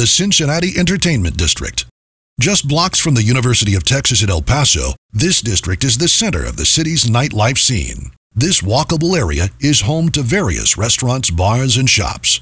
the Cincinnati Entertainment District. Just blocks from the University of Texas at El Paso, this district is the center of the city's nightlife scene. This walkable area is home to various restaurants, bars, and shops.